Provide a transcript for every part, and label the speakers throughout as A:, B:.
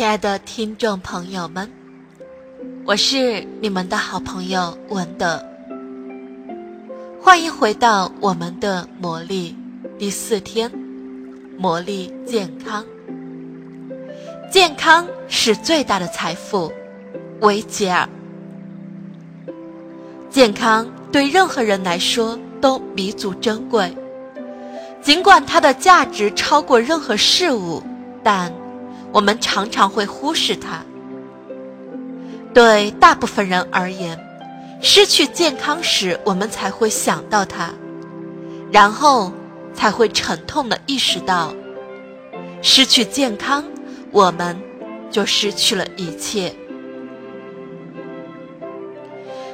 A: 亲爱的听众朋友们，我是你们的好朋友文德，欢迎回到我们的魔力第四天，魔力健康。健康是最大的财富，维吉尔。健康对任何人来说都弥足珍贵，尽管它的价值超过任何事物，但。我们常常会忽视它。对大部分人而言，失去健康时，我们才会想到它，然后才会沉痛的意识到，失去健康，我们就失去了一切。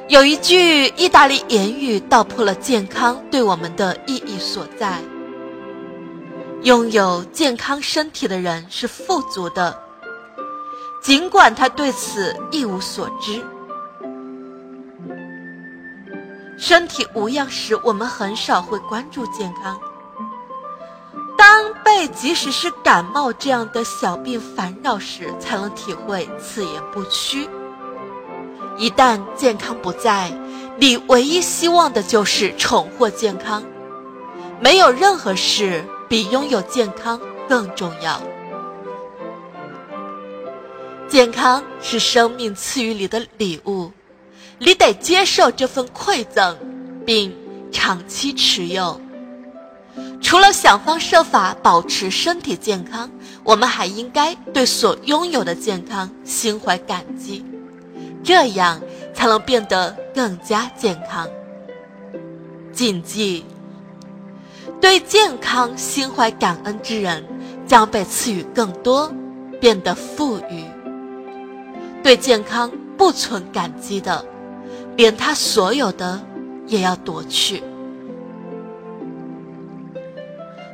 A: 有一句意大利言语道破了健康对我们的意义所在。拥有健康身体的人是富足的，尽管他对此一无所知。身体无恙时，我们很少会关注健康；当被即使是感冒这样的小病烦扰时，才能体会此言不虚。一旦健康不在，你唯一希望的就是重获健康。没有任何事。比拥有健康更重要。健康是生命赐予你的礼物，你得接受这份馈赠，并长期持有。除了想方设法保持身体健康，我们还应该对所拥有的健康心怀感激，这样才能变得更加健康。谨记。对健康心怀感恩之人，将被赐予更多，变得富裕；对健康不存感激的，连他所有的也要夺去。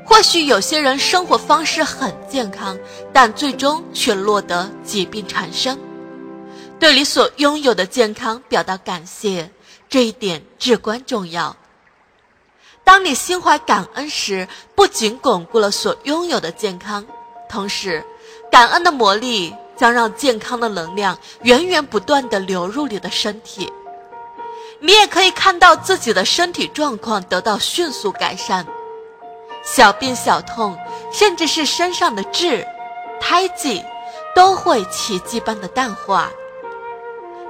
A: 或许有些人生活方式很健康，但最终却落得疾病缠身。对你所拥有的健康表达感谢，这一点至关重要。当你心怀感恩时，不仅巩固了所拥有的健康，同时，感恩的魔力将让健康的能量源源不断地流入你的身体。你也可以看到自己的身体状况得到迅速改善，小病小痛，甚至是身上的痣、胎记，都会奇迹般的淡化。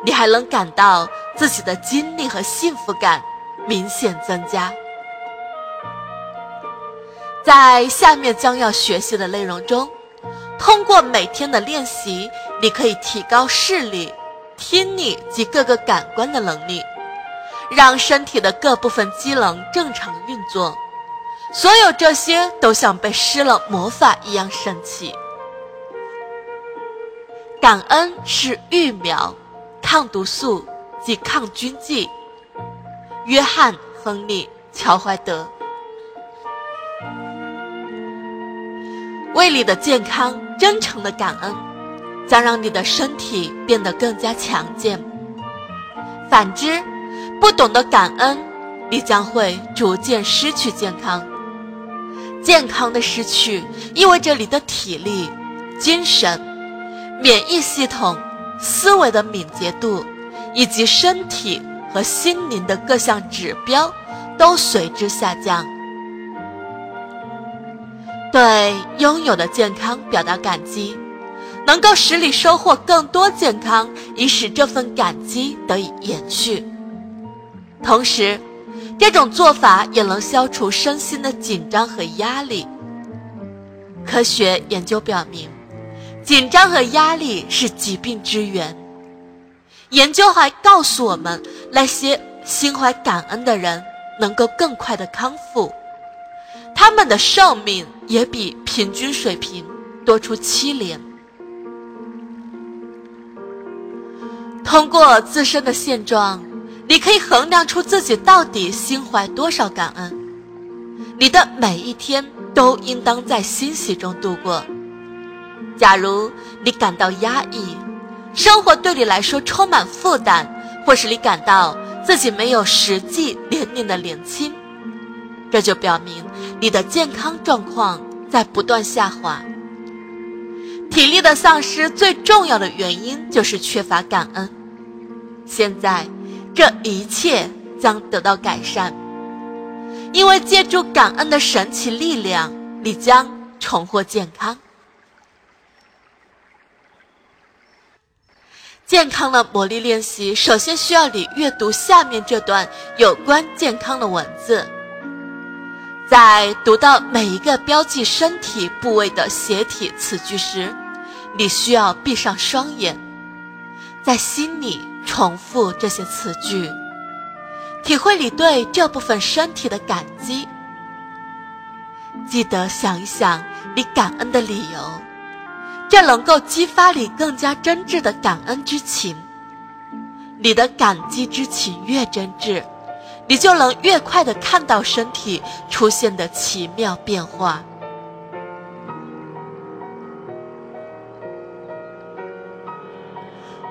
A: 你还能感到自己的精力和幸福感明显增加。在下面将要学习的内容中，通过每天的练习，你可以提高视力、听力及各个感官的能力，让身体的各部分机能正常运作。所有这些都像被施了魔法一样神奇。感恩是育苗、抗毒素及抗菌剂。约翰·亨利·乔怀德。为你的健康真诚的感恩，将让你的身体变得更加强健。反之，不懂得感恩，你将会逐渐失去健康。健康的失去意味着你的体力、精神、免疫系统、思维的敏捷度，以及身体和心灵的各项指标都随之下降。对拥有的健康表达感激，能够使你收获更多健康，以使这份感激得以延续。同时，这种做法也能消除身心的紧张和压力。科学研究表明，紧张和压力是疾病之源。研究还告诉我们，那些心怀感恩的人能够更快的康复。他们的寿命也比平均水平多出七年。通过自身的现状，你可以衡量出自己到底心怀多少感恩。你的每一天都应当在欣喜中度过。假如你感到压抑，生活对你来说充满负担，或是你感到自己没有实际年龄的年轻。这就表明你的健康状况在不断下滑。体力的丧失最重要的原因就是缺乏感恩。现在，这一切将得到改善，因为借助感恩的神奇力量，你将重获健康。健康的魔力练习，首先需要你阅读下面这段有关健康的文字。在读到每一个标记身体部位的斜体词句时，你需要闭上双眼，在心里重复这些词句，体会你对这部分身体的感激。记得想一想你感恩的理由，这能够激发你更加真挚的感恩之情。你的感激之情越真挚。你就能越快的看到身体出现的奇妙变化。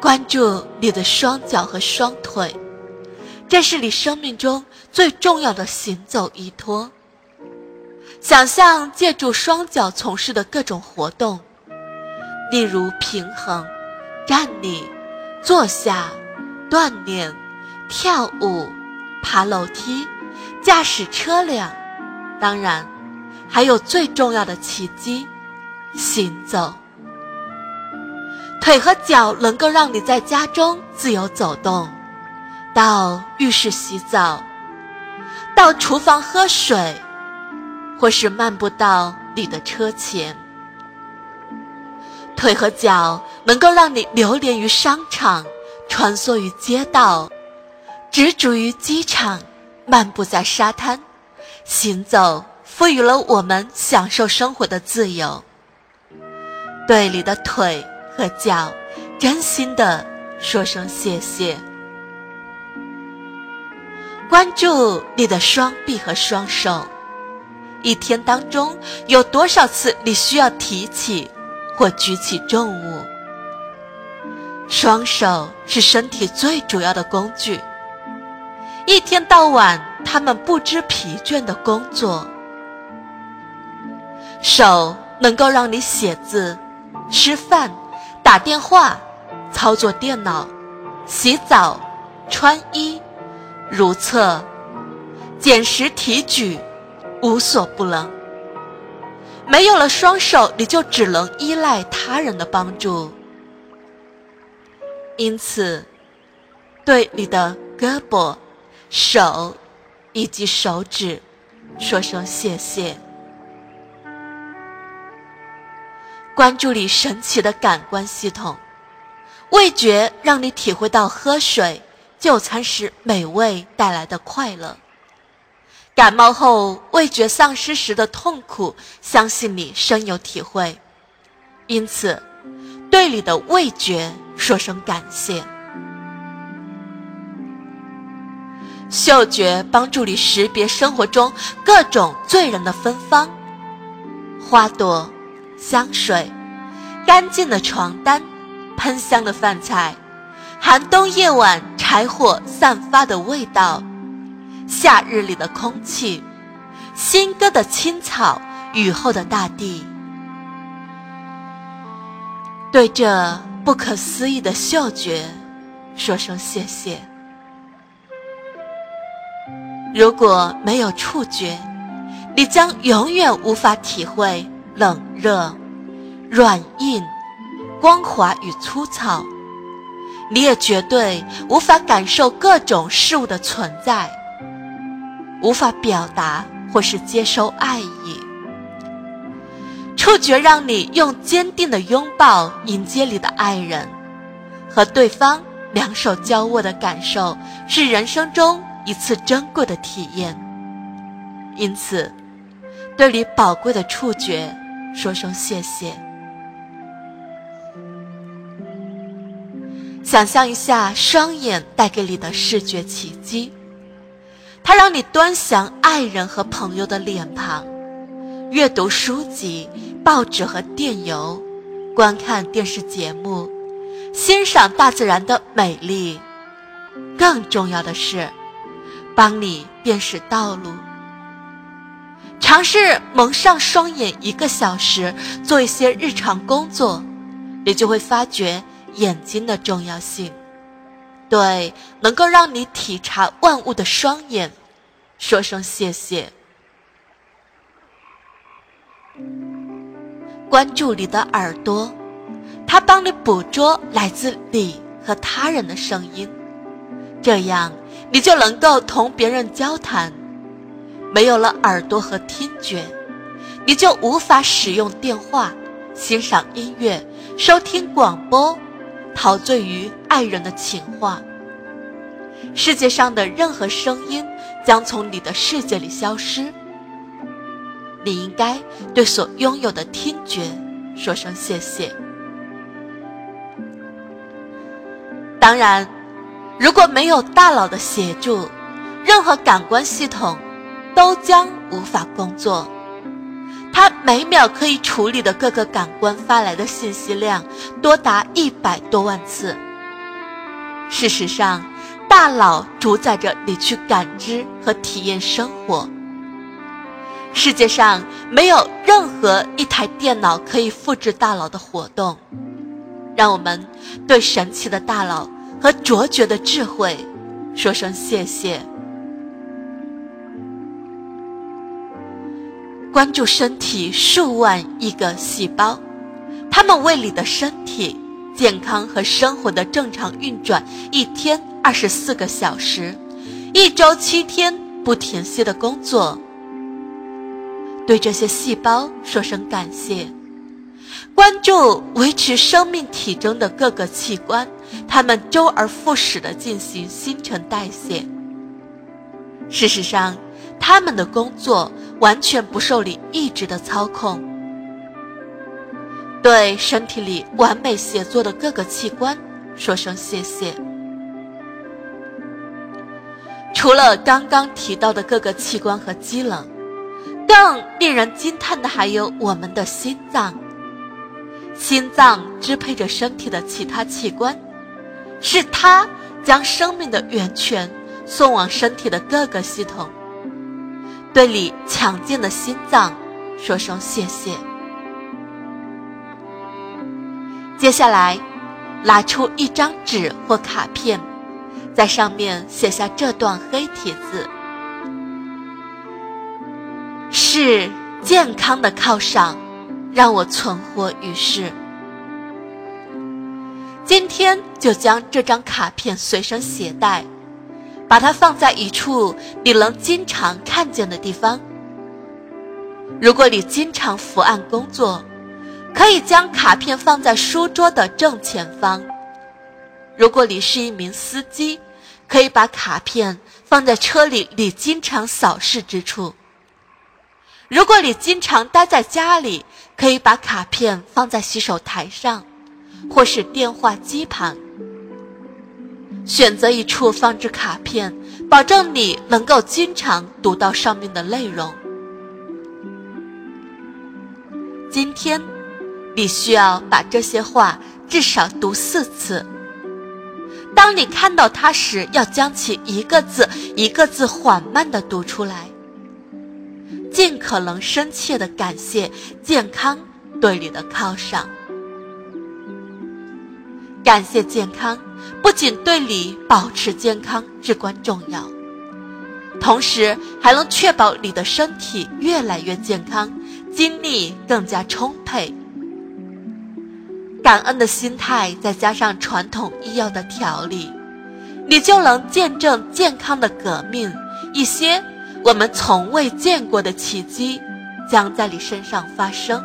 A: 关注你的双脚和双腿，这是你生命中最重要的行走依托。想象借助双脚从事的各种活动，例如平衡、站立、坐下、锻炼、跳舞。爬楼梯，驾驶车辆，当然，还有最重要的奇迹——行走。腿和脚能够让你在家中自由走动，到浴室洗澡，到厨房喝水，或是漫步到你的车前。腿和脚能够让你流连于商场，穿梭于街道。执着于机场，漫步在沙滩，行走赋予了我们享受生活的自由。对你的腿和脚，真心的说声谢谢。关注你的双臂和双手，一天当中有多少次你需要提起或举起重物？双手是身体最主要的工具。一天到晚，他们不知疲倦的工作。手能够让你写字、吃饭、打电话、操作电脑、洗澡、穿衣、如厕、捡拾、提举，无所不能。没有了双手，你就只能依赖他人的帮助。因此，对你的胳膊。手，以及手指，说声谢谢。关注你神奇的感官系统，味觉让你体会到喝水、就餐时美味带来的快乐。感冒后味觉丧失时的痛苦，相信你深有体会。因此，对你的味觉说声感谢。嗅觉帮助你识别生活中各种醉人的芬芳，花朵、香水、干净的床单、喷香的饭菜、寒冬夜晚柴火散发的味道、夏日里的空气、新割的青草、雨后的大地。对这不可思议的嗅觉，说声谢谢。如果没有触觉，你将永远无法体会冷热、软硬、光滑与粗糙。你也绝对无法感受各种事物的存在，无法表达或是接收爱意。触觉让你用坚定的拥抱迎接你的爱人，和对方两手交握的感受是人生中。一次珍贵的体验，因此，对你宝贵的触觉说声谢谢。想象一下双眼带给你的视觉奇迹，它让你端详爱人和朋友的脸庞，阅读书籍、报纸和电邮，观看电视节目，欣赏大自然的美丽。更重要的是。帮你辨识道路。尝试蒙上双眼一个小时，做一些日常工作，你就会发觉眼睛的重要性。对，能够让你体察万物的双眼，说声谢谢。关注你的耳朵，它帮你捕捉来自你和他人的声音，这样你就能够同别人交谈。没有了耳朵和听觉，你就无法使用电话、欣赏音乐、收听广播、陶醉于爱人的情话。世界上的任何声音将从你的世界里消失。你应该对所拥有的听觉说声谢谢。当然，如果没有大脑的协助，任何感官系统。都将无法工作。它每秒可以处理的各个感官发来的信息量多达一百多万次。事实上，大脑主宰着你去感知和体验生活。世界上没有任何一台电脑可以复制大脑的活动。让我们对神奇的大脑和卓绝的智慧说声谢谢。关注身体数万亿个细胞，它们为你的身体健康和生活的正常运转一天二十四个小时，一周七天不停息的工作。对这些细胞说声感谢。关注维持生命体征的各个器官，它们周而复始的进行新陈代谢。事实上。他们的工作完全不受你意志的操控。对身体里完美协作的各个器官说声谢谢。除了刚刚提到的各个器官和机能，更令人惊叹的还有我们的心脏。心脏支配着身体的其他器官，是它将生命的源泉送往身体的各个系统。对你强健的心脏说声谢谢。接下来，拿出一张纸或卡片，在上面写下这段黑体字：“是健康的犒赏，让我存活于世。”今天就将这张卡片随身携带。把它放在一处你能经常看见的地方。如果你经常伏案工作，可以将卡片放在书桌的正前方。如果你是一名司机，可以把卡片放在车里你经常扫视之处。如果你经常待在家里，可以把卡片放在洗手台上，或是电话机旁。选择一处放置卡片，保证你能够经常读到上面的内容。今天，你需要把这些话至少读四次。当你看到它时，要将其一个字一个字缓慢地读出来，尽可能深切地感谢健康对你的犒赏。感谢健康，不仅对你保持健康至关重要，同时还能确保你的身体越来越健康，精力更加充沛。感恩的心态再加上传统医药的调理，你就能见证健康的革命。一些我们从未见过的奇迹将在你身上发生。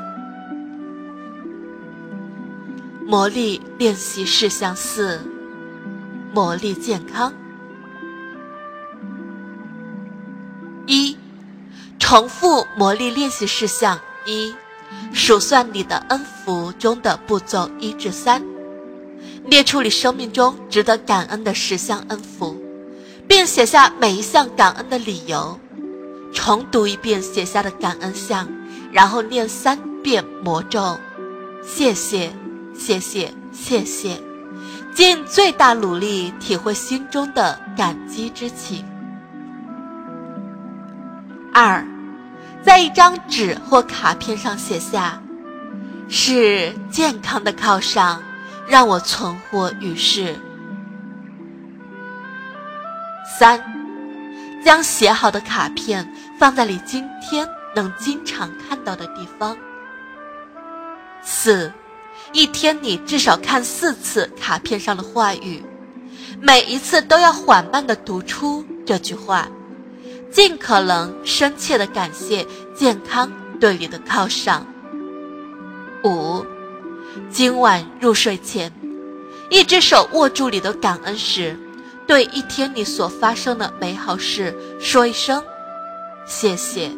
A: 魔力练习事项四：魔力健康。一、重复魔力练习事项一：数算你的恩福中的步骤一至三，列出你生命中值得感恩的十项恩福，并写下每一项感恩的理由。重读一遍写下的感恩项，然后念三遍魔咒。谢谢。谢谢，谢谢，尽最大努力体会心中的感激之情。二，在一张纸或卡片上写下：是健康的犒赏，让我存活于世。三，将写好的卡片放在你今天能经常看到的地方。四，一天你至少看四次卡片上的话语，每一次都要缓慢的读出这句话，尽可能深切的感谢健康对你的犒赏。五，今晚入睡前，一只手握住你的感恩时，对一天里所发生的美好事说一声谢谢。